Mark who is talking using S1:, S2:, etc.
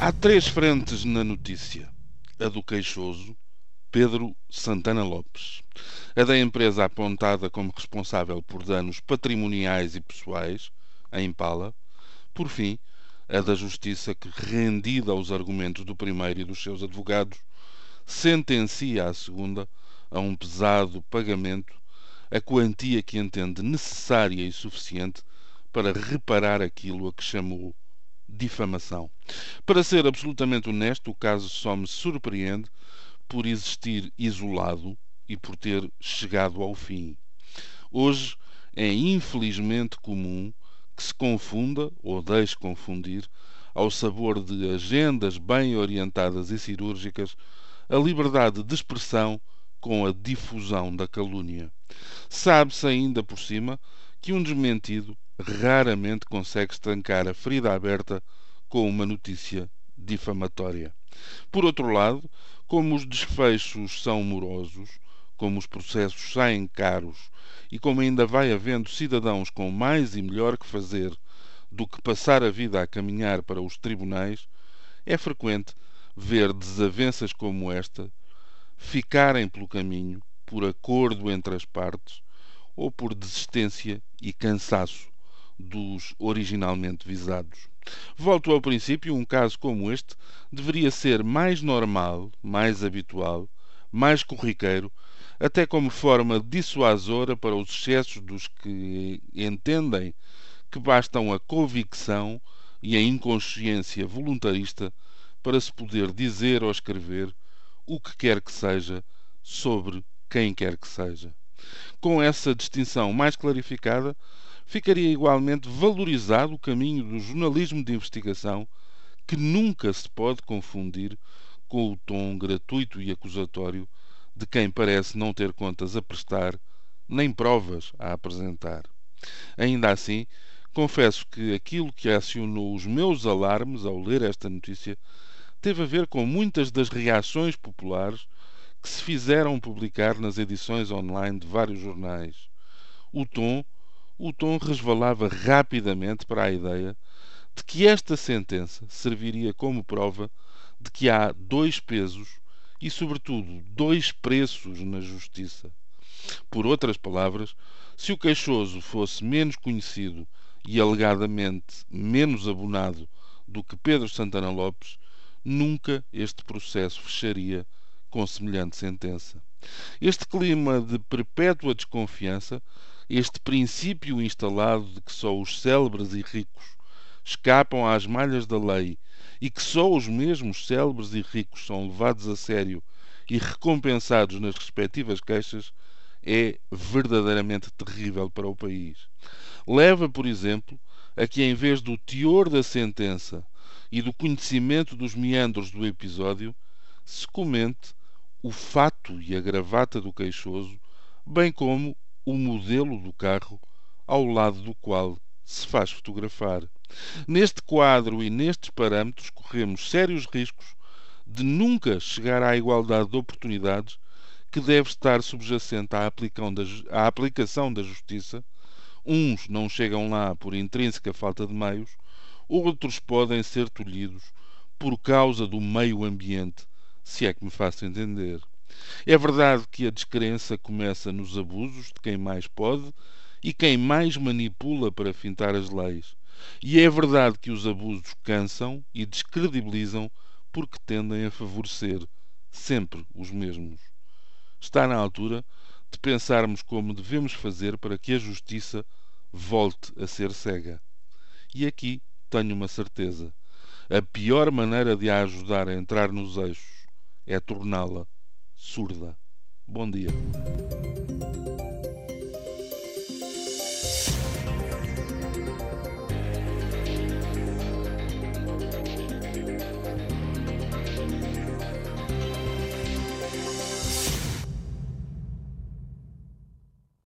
S1: Há três frentes na notícia: a do queixoso, Pedro Santana Lopes, a da empresa apontada como responsável por danos patrimoniais e pessoais, a Impala, por fim, a da justiça que, rendida aos argumentos do primeiro e dos seus advogados, sentencia a segunda a um pesado pagamento a quantia que entende necessária e suficiente para reparar aquilo a que chamou difamação. Para ser absolutamente honesto, o caso só me surpreende por existir isolado e por ter chegado ao fim. Hoje é infelizmente comum que se confunda ou deixe confundir, ao sabor de agendas bem orientadas e cirúrgicas, a liberdade de expressão com a difusão da calúnia. Sabe-se ainda por cima que um desmentido raramente consegue estancar a ferida aberta com uma notícia difamatória. Por outro lado, como os desfechos são morosos, como os processos saem caros e como ainda vai havendo cidadãos com mais e melhor que fazer do que passar a vida a caminhar para os tribunais, é frequente ver desavenças como esta ficarem pelo caminho por acordo entre as partes ou por desistência e cansaço dos originalmente visados. Volto ao princípio, um caso como este deveria ser mais normal, mais habitual, mais corriqueiro, até como forma dissuasora para os excessos dos que entendem que bastam a convicção e a inconsciência voluntarista para se poder dizer ou escrever o que quer que seja sobre quem quer que seja. Com essa distinção mais clarificada, ficaria igualmente valorizado o caminho do jornalismo de investigação, que nunca se pode confundir com o tom gratuito e acusatório de quem parece não ter contas a prestar, nem provas a apresentar. Ainda assim, confesso que aquilo que acionou os meus alarmes ao ler esta notícia teve a ver com muitas das reações populares que se fizeram publicar nas edições online de vários jornais. O tom o tom resvalava rapidamente para a ideia de que esta sentença serviria como prova de que há dois pesos e, sobretudo, dois preços na justiça. Por outras palavras, se o queixoso fosse menos conhecido e alegadamente menos abonado do que Pedro Santana Lopes, nunca este processo fecharia com semelhante sentença. Este clima de perpétua desconfiança este princípio instalado de que só os célebres e ricos escapam às malhas da lei e que só os mesmos célebres e ricos são levados a sério e recompensados nas respectivas queixas é verdadeiramente terrível para o país. Leva, por exemplo, a que, em vez do teor da sentença e do conhecimento dos meandros do episódio, se comente o fato e a gravata do queixoso, bem como o modelo do carro ao lado do qual se faz fotografar. Neste quadro e nestes parâmetros corremos sérios riscos de nunca chegar à igualdade de oportunidades que deve estar subjacente à, aplicação da justiça. Uns não chegam lá por intrínseca falta de meios, outros podem ser tolhidos por causa do meio ambiente, se é que me faço entender. É verdade que a descrença começa nos abusos de quem mais pode e quem mais manipula para fintar as leis. E é verdade que os abusos cansam e descredibilizam porque tendem a favorecer sempre os mesmos. Está na altura de pensarmos como devemos fazer para que a justiça volte a ser cega. E aqui tenho uma certeza: a pior maneira de a ajudar a entrar nos eixos é torná-la surda. Bom dia.